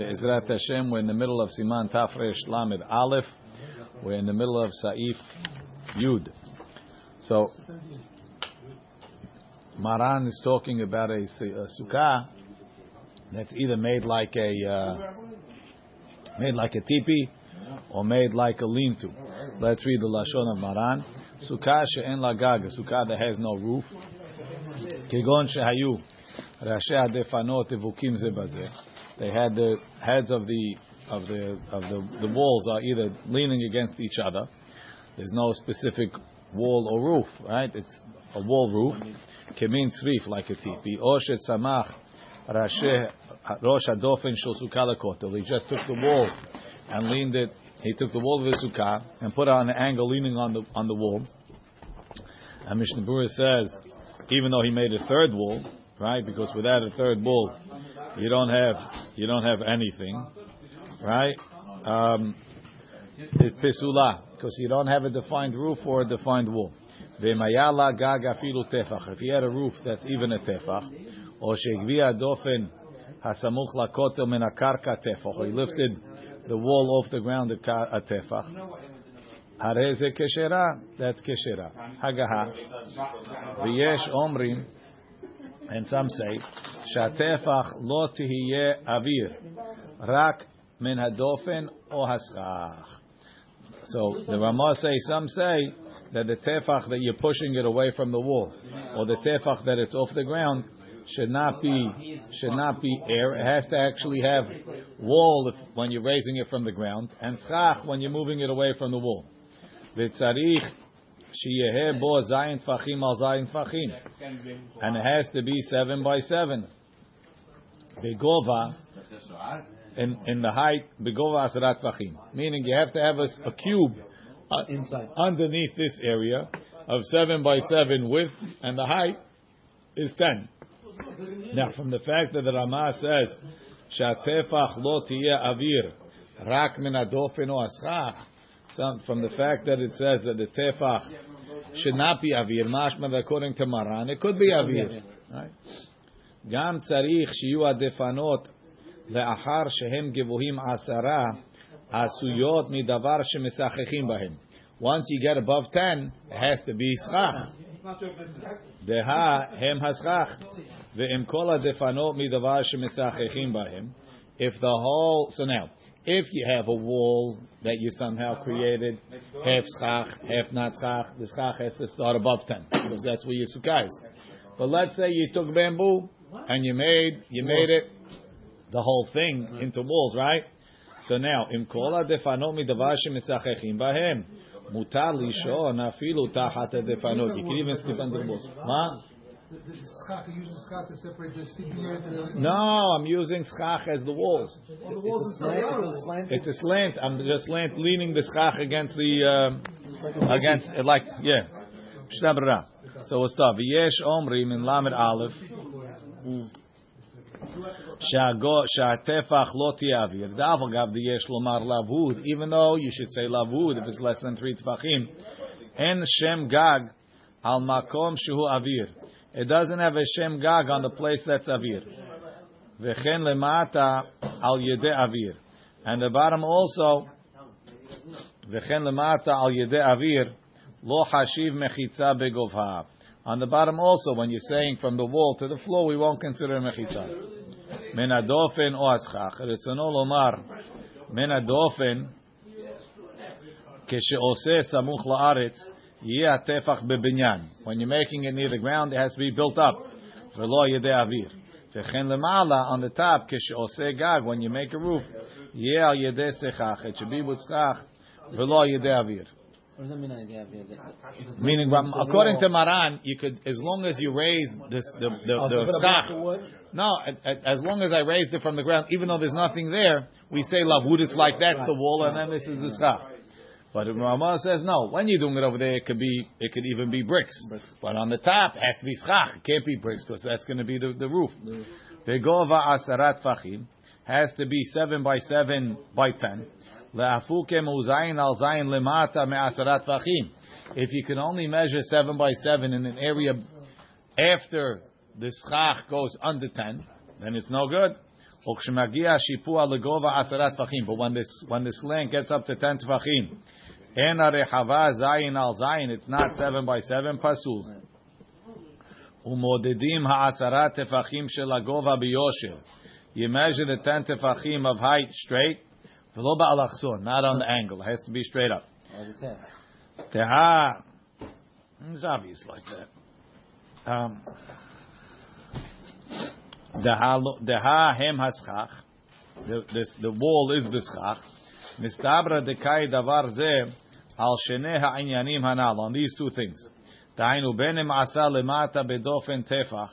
Hashem, we're in the middle of Siman Tafresh Lamed Aleph. We're in the middle of Saif Yud. So, Maran is talking about a, a sukkah that's either made like a uh, made like a tipi or made like a lean-to. Let's read the lashon of Maran. Sukkah she'en lagag, a sukkah that has no roof. Kegon shehayu, rashi adefanot evukim ze they had the heads of the of the of the the walls are either leaning against each other. There's no specific wall or roof, right? It's a wall roof. Kemin tzrif like a tipi. Or samach rosh adofen shel sukkah He just took the wall and leaned it. He took the wall of the sukkah and put it on an angle, leaning on the on the wall. And Mishnah Berurah says, even though he made a third wall, right? Because without a third wall, you don't have you don't have anything, right? Um, it's pesula because you don't have a defined roof or a defined wall. V'mayala gag afilu tefach. If you had a roof that's even a tefach, or shegvia dofen hasamuch lakotel min akarka tefach, he lifted the wall off the ground a tefach. Hareze keshera, that's keshera. Hagaha. V'yesh omrim, and some say, Shatefach lo tihiye avir, rak min hadofen o haschach. So the Rama say, some say that the tefach that you're pushing it away from the wall, or the tefach that it's off the ground, should not be should not be air. It has to actually have wall if, when you're raising it from the ground, and schach when you're moving it away from the wall. V'tzarich bo zayin tfachim al zayin tfachim, and it has to be seven by seven. Begova, in, in the height, Begova Asarat Vachim. Meaning you have to have a, a cube uh, Inside. underneath this area of 7 by 7 width, and the height is 10. Now, from the fact that the Ramah says, Shatefach lo avir, rak min adofen o aschach, from the fact that it says that the tefach should not be avir, mashma according to Maran, it could be avir. Right? גם צריך שיהיו הדפנות לאחר שהם גבוהים עשרה עשויות מדבר שמשחקים בהם. Once you get above 10, it has to be סכך. דהה הם הסכך. ואם כל הדפנות מדבר שמשחקים בהם, if the whole, so now, if you have a wall that you somehow created, half schach, half not schach, the schach has to start above 10, because that's where your sukkah is. But let's say you took bamboo, and you made you made it the whole thing into walls, right? So now, im kol defanot midavar shemesachechim bahem, mutar lishon afilu tachat defanot. You can even skip under the walls. No, I'm using schach as the walls. It's a slant. I'm just slant leaning the schach against the uh, against like yeah. So we'll start. V'yesh omrim in lamed aleph. שהטפח לא תהיה אוויר. דאף אגב יש לומר לבוד, even though you should say לבוד if it's less than three טפחים, אין שם גג על מקום שהוא אוויר. It doesn't have a שם גג on the place that's אוויר. וכן למטה על ידי אוויר. And the bottom also, וכן למטה על ידי אוויר, לא חשיב מחיצה בגובהה. On the bottom also, when you're saying from the wall to the floor, we won't consider mechitza. Men adofen o aschach. Retzono lomar, men adofen, כשעושה סמוך לארץ, Yiatefach bebinyan. When you're making it near the ground, it has to be built up. Velo yedei avir. Vechen lemala on the top, kishe gag, when you make a roof, yeah yedei sechach. It should be butzchach. Velo yedei avir. What does that mean? Meaning, according to Maran, you could, as long as you raise this, the the, oh, the, the No, as long as I raised it from the ground, even though there's nothing there, we say lavud. It's like that's the wall, and then this is the skach. But Ramah says no. When you're doing it over there, it could be, it could even be bricks. bricks. But on the top, it has to be schach. It can't be bricks because that's going to be the, the roof. Begova asarat fachim has to be seven by seven by ten. If you can only measure seven by seven in an area after the schach goes under ten, then it's no good. But when this when this land gets up to ten tefachim, en arechava zayin al zayin, it's not seven by seven pasul. Umodedim. You measure the ten tefachim of height straight, v'lo ba'alachzon, not on the angle. It has to be straight up. Teha, it's obvious like that. Um, Deha hem haschach. The, the wall is the schach. Mistabra dekai davar ze al shene ha'inyanim hanal. On these two things. Dainu benim asa lemata bedofen tefach.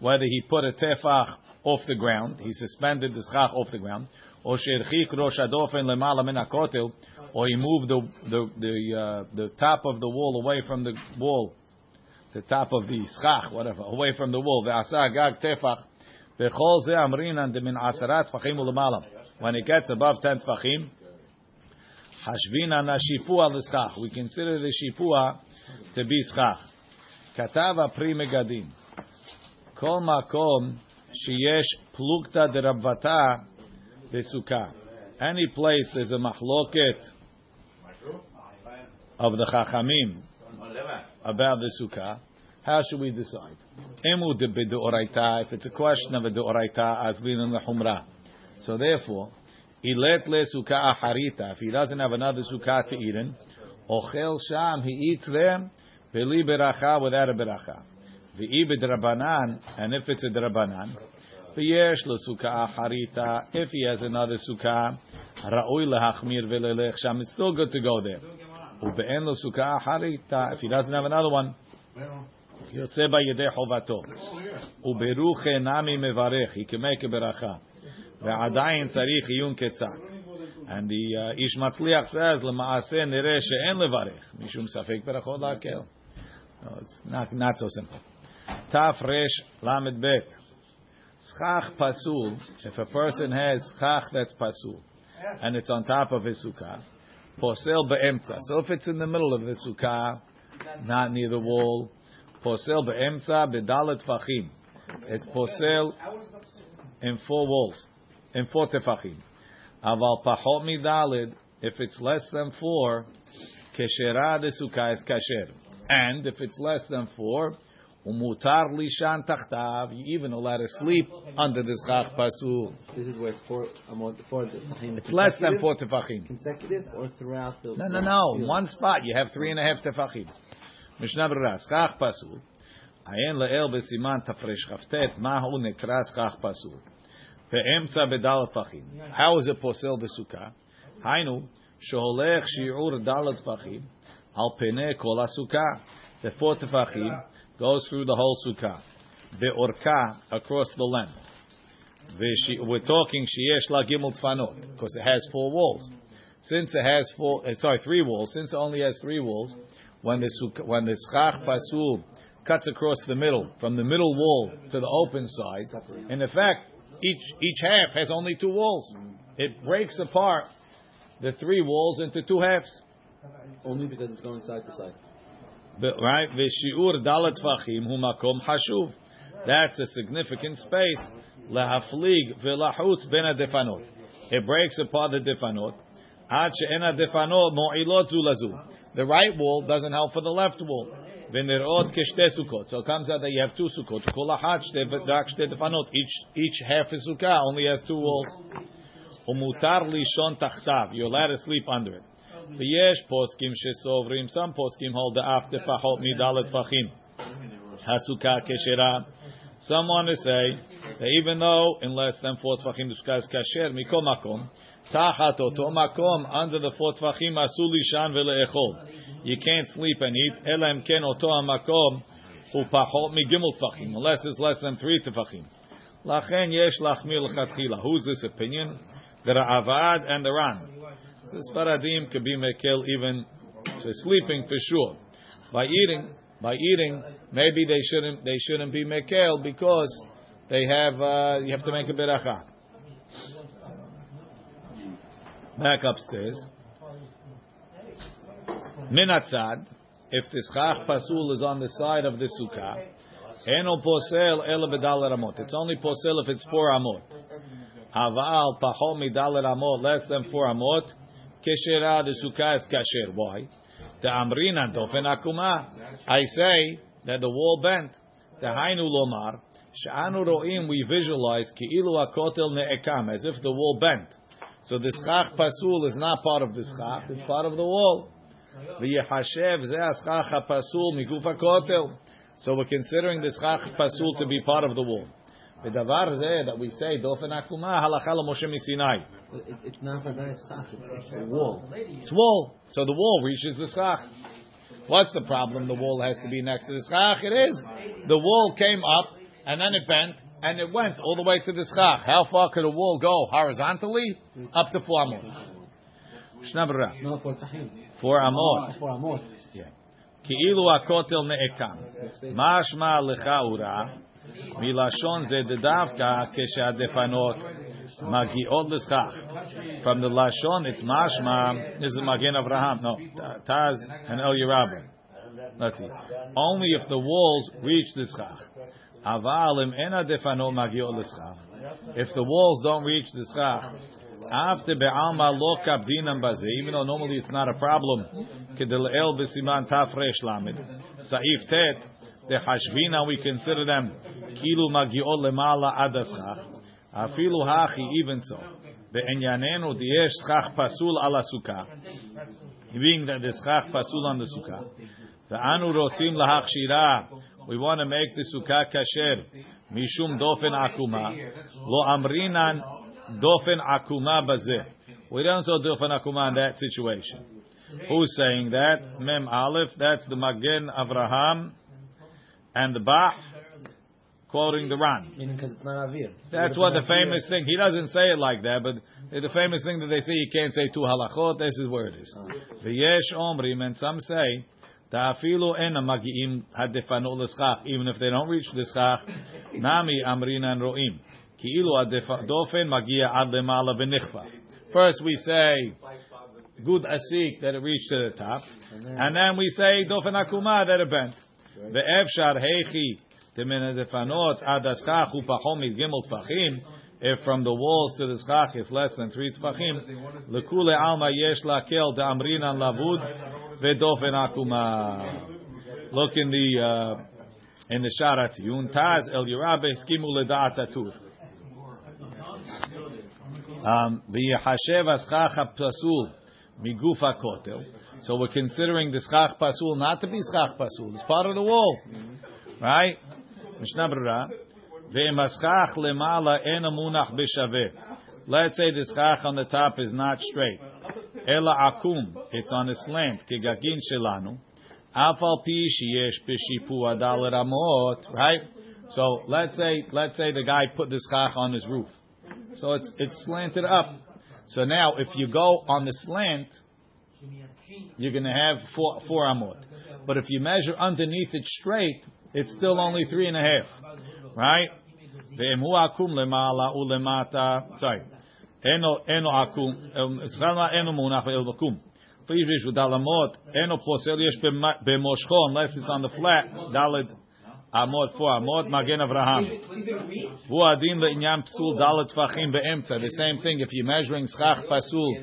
Whether he put a tefach off the ground, he suspended the schach off the ground, or sherchik rosh adofen lemala min hakotel, or he moved the the the, uh, the top of the wall away from the wall, the top of the schach, whatever, away from the wall. Ve'asa gag tefach when it gets above 10 tfachim, hashvina na shipua l'schach. We consider the shipua to be schach. Katava pri megadim. Kol makom sheyesh plukta derabvata besukah. Any place there's a machloket of the chachamim about the sukkah, how should we decide? If it's a question of a deoraita, in the lechumra. So therefore, ilet le sukkah harita. If he doesn't have another sukkah to eat in, ochel sham, he eats there, veli beracha without a beracha. V'i b'drabanan, and if it's a drabanan, v'yesh le sukkah harita. If he has another sukkah, ra'ui lehachmir v'lelech sham, it's still good to go there. Ube'en lo sukkah harita. If he doesn't have another one, יוצא בידי חובתו. וברוך נמי מברך, he can make a ברכה. ועדיין צריך עיון כצד. And the uh, איש מצליח says, למעשה נראה שאין לברך, משום ספק ברכות להקל. No, it's not, not so simple. תרל"ב Schach pasul, if a person has schach that's pasul, and it's on top of his sukkah, posel be'emtza. So if it's in the middle of the sukkah, not near the wall, Posel be'emtza bedalet fachim. It's posel in four walls, in four tefachim. Aval pachot midalid, if it's less than four, keshera de sukkah is kasher. And if it's less than four, umutar lishan tachtav, you even allowed to sleep under this chach pasul. This is where it's four, um, four It's less than four tefachim. Consecutive or throughout the. No, no, no. One spot, you have three and a half tefachim. משנה ברירה, סכך פסול, עיין לאל בסימן תפרש כ"ט, מהו נקרא סכך פסול. באמצע בדל טפחים. How is it פוסל בסוכה? היינו, שהולך שיעור דל טפחים על פני כל הסוכה. The four טפחים goes through the whole sukkah. באורכה, across the length. We're talking שיש לה גימל תפנות, because it has four walls. Since it has four, sorry, three walls, since it only has three walls, when the when the schach pasul cuts across the middle from the middle wall to the open side, in effect, each each half has only two walls. Mm-hmm. It breaks apart the three walls into two halves. Only because it's going side to side. But, right, v'shiur dalat tvachim hu makom hashuv. That's a significant space. Lahaflig v'lahutz ben defanot. It breaks apart the defanot. Ad she'ena defanot mo'ilot zulazu. The right wall doesn't help for the left wall. So it comes out that you have two sukkot. Each each half is sukkah only has two walls. You're allowed to sleep under it. Some poskim hold the after pachot midalet fachim. Hasukah keshera. Some want to say that even though in less than four tfachim the sukkah is kasher, mikol makom, Tachat oto makom under the four tvachim asuli shan veleechol. You can't sleep and eat. Elam ken oto makom upachot migimul tvachim unless it's less than three tvachim. Lachen yesh lachmir lechatchila. Who's this opinion? The Ra'avad and the Ran. This Faradim could be mekel even so sleeping for sure. By eating, by eating, maybe they shouldn't they shouldn't be mekel because they have uh, you have to make a beracha back upstairs. Minatzad, if the schach pasul is on the side of the sukkah, eno posel el bedal ramot. It's only posel if it's four amot. Aval pachol midalet amot, less than four amot. Keshera the sukkah is kasher. Why? The amrina dofen akuma. I say that the wall bent. The hainu lomar. Sha'anu ro'im, we visualize ki'ilu akotel ne'ekam, as if the wall bent. So the schach pasul is not part of the schach, it's part of the wall. V'yehashev ze schach pasul miguf kotel. So we're considering the schach pasul to be part of the wall. V'davar zeh that we say dofen akuma halacha Moshe misinai. It, it's not for that schach. It's, it's a wall. It's wall. So the wall reaches the schach. What's the problem? The wall has to be next to the schach. It is. The wall came up and then it bent and it went all the way to the schach. How far could a wall go horizontally? Up to four amot. Shnabra. No, for tachim. Four amot. For amot. כאילו הכותל נעקם. משמע לכאורה, מלשון זה דווקא כשהדפנות מגיעות לסכך. From the לשון it's משמע, this is Magen Avraham, no, Taz and El Yerabim. Let's see. Only if the walls reach the schach. אבל אם אין הדפנות מגיעות לסכך. If the walls don't reach the schach, after be'alma lo kabdinam baze, even though normally it's not a problem, kedel b'siman tafresh lamed, sa'if tet, the hashvina, we consider them kilu magiot lemala adaschach, afilu hachi, even so, be'enyanenu diyesh schach pasul ala sukkah, being that the schach pasul on the sukkah, ve'anu rotzim lahach shira, we want to make the sukkah kasher, mishum dofen akuma, lo amrinan dofen akuma bazeh. We don't say dofen akuma in that situation. Who's saying that? Mem Aleph, that's the Magen Avraham and the Bach quoting the Ran. Meaning because it's not avir. That's what the famous thing. He doesn't say it like that, but the famous thing that they say you can't say two halachot. This is where it is. Oh. V'yesh omrim, and some say ta'afilu ena magiim hadefanu l'schach, even if they don't reach the schach. Nami amrinan ro'im. Ki'ilu dofen magia ad lemala v'nichva. First we say good asik that it reached to the top, and then we say dofen akuma that it bent. Ve'efshar heichi temin defanot ad aschach upachom gimel tfachim. If from the walls to the schach is less than three tfachim, lekule alma yesh lakel de amrinan lavud ve'dofen akuma. Look in the uh, in the Sharat Yun Taz El Skimu Atur. V'yehashev aschach. So we're considering the schach pasul not to be schach pasul. It's part of the wall, right? Mishnah lemala en amunach b'shaveh. Let's say the schach on the top is not straight. Ela akum. It's on a slant. Kegagin shelanu. Afal pi sheyesh b'shipu adal ramot. Right? So let's say let's say the guy put the schach on his roof. So it's it's slanted up. So now if you go on the slant, you're going to have four four amot. But if you measure underneath it straight, it's still only three and a half, right? Sorry, eno eno akum. Eno eno munach ve'el Please read dalamot eno posel yesh b'moshcho unless it's on the flat. Dalid Amot for Amot Magen Avraham. Hu adin le'inyam psul dalet tfachim be'emtza. The same thing. If you're measuring schach pasul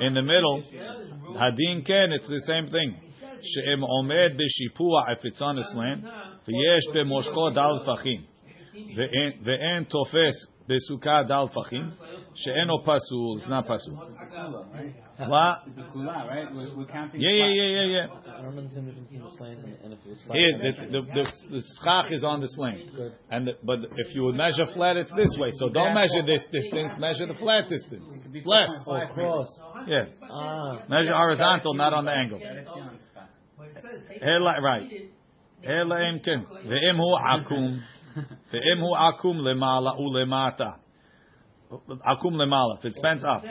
in the middle, hadin ken. It's the same thing. She'em omed b'shipua if it's on a slant. V'yesh b'moshko dal. Ve'en tofes b'sukkah dal tfachim. She'eno pasul. It's not pasul. What? It's a kula, right? We're, we're counting. Yeah, yeah, yeah, yeah, yeah. I don't the difference between the slant and, and if it was flat. Here, the, the, the, the schach is on the slant. And the, but if you would measure flat, it's this way. So don't measure this distance, measure the flat distance. It's less. Oh, cross. Yeah. Ah. Measure horizontal, not on the angle. Hela, right. Hela imkin. Ve'im hu akum. Ve'im hu akum lemala ulemata. Akum lemala. If it's bent up.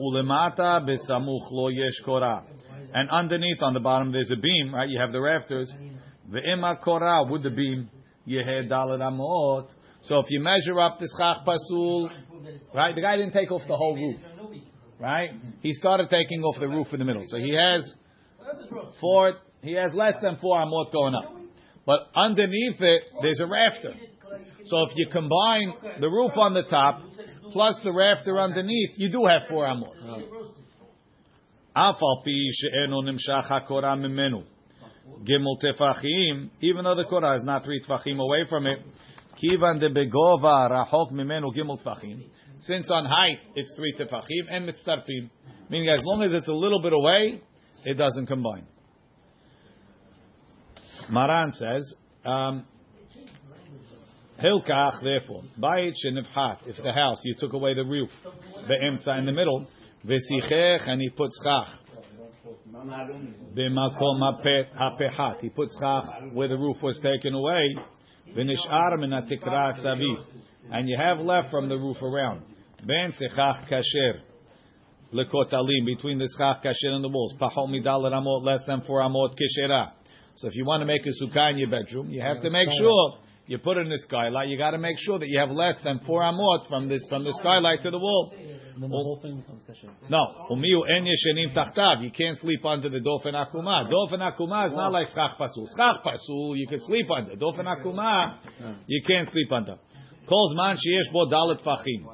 Ulemata besamuch lo yesh korah. And underneath on the bottom there's a beam, right? You have the rafters. Ve'im korah with the beam. Yehed amot. So if you measure up this schach pasul, right? The guy didn't take off the whole roof, right? He started taking off the roof in the middle. So he has four. He has less than four amot going up, but underneath it there's a rafter. So if you combine the roof on the top plus the rafter underneath, you do have four amot. Afal. Gimel tefachim, even though the Korah is not three tefachim away from it, kivan de begova rahok mimenu gimel tefachim. Since on height it's three tefachim and mitzarfim, meaning as long as it's a little bit away, it doesn't combine. Maran says, um, Hilkach, therefore, bayit shenivhat, if the house, you took away the roof, the emtza in the middle, vesichech, and he puts chach, b'makom hapechat, he puts chach where the roof was taken away, v'nishar min hatikra saviv, and you have left from the roof around, ben sechach kasher, lekotalim, between the schach kasher and the walls, pachol midal amot, less than four amot keshera. So if you want to make a sukkah in your bedroom, you have to make sure you put in the skylight. You got to make sure that you have less than four amot from this from the skylight to the wall. And then the whole thing becomes kasher. No, umiu en yeshenim tachtav. You can't sleep under the dofen akuma. Dofen akuma is not like schach pasul. Schach pasul you can sleep under. Dofen akuma you can't sleep under. Kol zman sheyesh bo dalet fachim.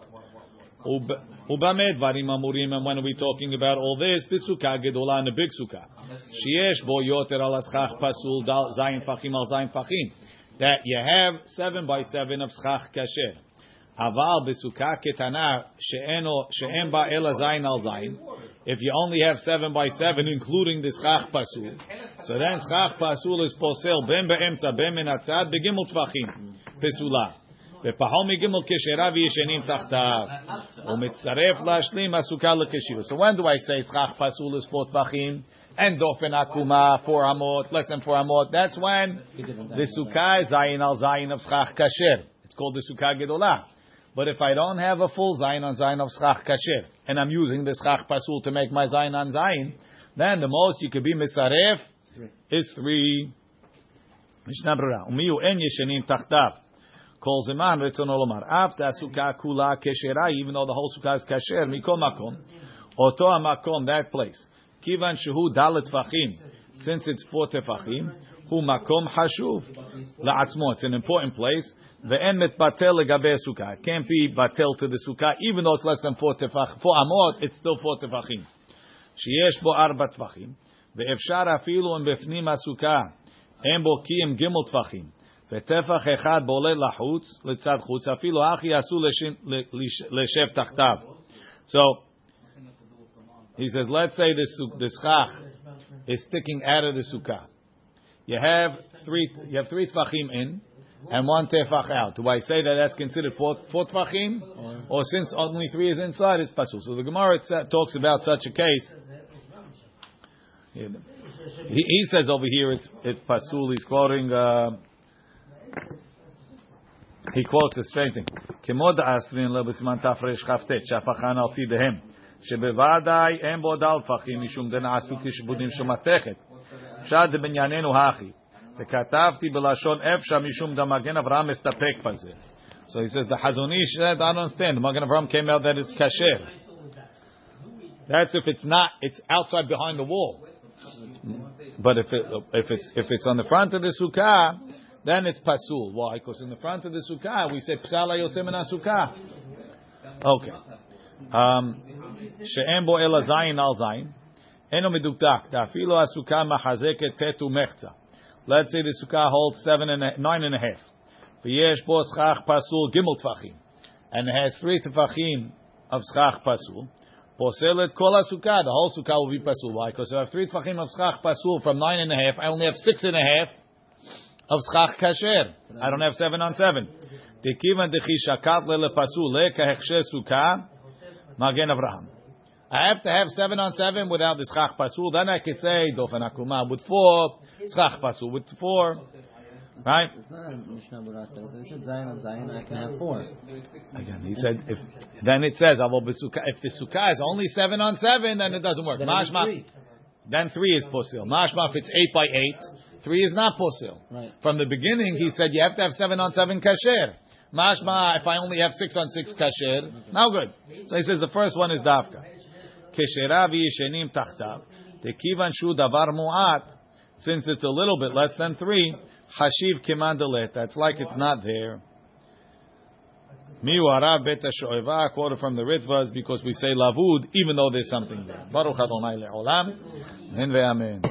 Ubame dvarim amurim. And when are we talking about all this? B'sukkah gedola and a big sukkah. Sheyesh bo yoter al schach pasul dal zayin fachim al zayin fachim. That you have seven by seven of schach kasher. Aval b'sukkah ketana she'en ba ela zayin al zayin. If you only have seven by seven, including the schach pasul, so then schach pasul is posel ben be'emtza ben menatzad begimel tvachim pesula. ופחום מגימל כשרה וישנים תחתיו. ומצטרף להשלים הסוכה לכשירות. So when do I say schach pasul is four tvachim? And dofen akuma, four amot, less than four amot. That's when the sukkah is zayin al zayin of schach kasher. It's called the sukkah gedolah. But if I don't have a full zayin on zayin of schach kasher, and I'm using the schach pasul to make my zayin on zayin, then the most you could be misaref is three. Mishnah Brura. Umiyu en yeshenim tachtav. calls him on Ritzon Olomar. After Sukkah Kula Keshera, even though the whole Sukkah is Kasher, Mikol Makom, Oto Makom, that place. Kivan Shehu Dalet Fachim, since it's four Tefachim, Hu Makom Hashuv, La'atzmo, it's an important place. Ve'en Metbatel Legabe Sukkah, can't be Batel to the Sukkah, even though it's less than four Tefach, four Amot, it's still four Tefachim. Sheyesh Bo Arba Tefachim, Ve'efshar Afilu Em Befnim HaSukkah, Em Bo Kiyim Gimel Tefachim. וטפח אחד בולט לחוץ, לצד חוץ, אפילו אך יעשו לשב תחתיו. So, he says, let's say the, su- the schach is sticking out of the sukkah. You have three, you have three tefachim in, and one tefach out. Do I say that that's considered four, four tefachim? Or since only three is inside, it's pasul. So the Gemara it talks about such a case. He, he says over here it's it's pasul. He's quoting. Uh, he quotes a strange thing. כמו דאסרין לבסימן תרכ"ט שהפכן על צידיהם שבוודאי אין בו דל פחים משום דנעשו כשבודים של מתכת. פשט דבנייננו הכי. וכתבתי בלשון אפשר משום דמגן אברהם מסתפק בזה. So he says the Hazonish said, I don't understand. The Magen Avraham came out that it's kasher. That's if it's not, it's outside behind the wall. But if it, if it's if it's on the front of the sukkah, then it's pasul. Why? Because in the front of the sukkah we say psala min sukkah. Okay. Um, she'en bo ela zayin al zayin. Eno meduktak. Ta'afilo asukah mahazeket tetu mechza. Let's say the sukkah holds seven and a, nine and a half. V'yesh bo schach pasul gimel tfachim. And it has three tefachim of schach pasul. Poselet kol sukkah. The whole sukkah will be pasul. Why? Because I have three tefachim of schach pasul from nine and a half, I only have six and a half of schach kasher. I don't have seven on seven. Dekivan dechishakat lele pasul le kahechshe sukkah magen Avraham. I have to have seven on seven without the schach pasul. Then I could say dofen akuma with four, schach pasul with four. Right? It's not a Mishnah Berurah says. It said Zion on Zion, I can have four. Again, he said if then it says. If the sukkah is only seven on seven, then it doesn't work. Then Mashma, three. then three is posil. Mashma, if it's eight by eight, three is not posil. Right. From the beginning, he said you have to have seven on seven kasher. Mashma, if I only have six on six kasher, now good. So he says the first one is dafka. Keshera v'yishenim tachtav. Tekivan shu davar mu'at. Since it's a little bit less than three, hashiv kimandalet. That's like it's not there. Miu harav bet shoeva quoted from the Ritvas because we say lavud even though there's something there. Baruch Adonai le'olam. Amen.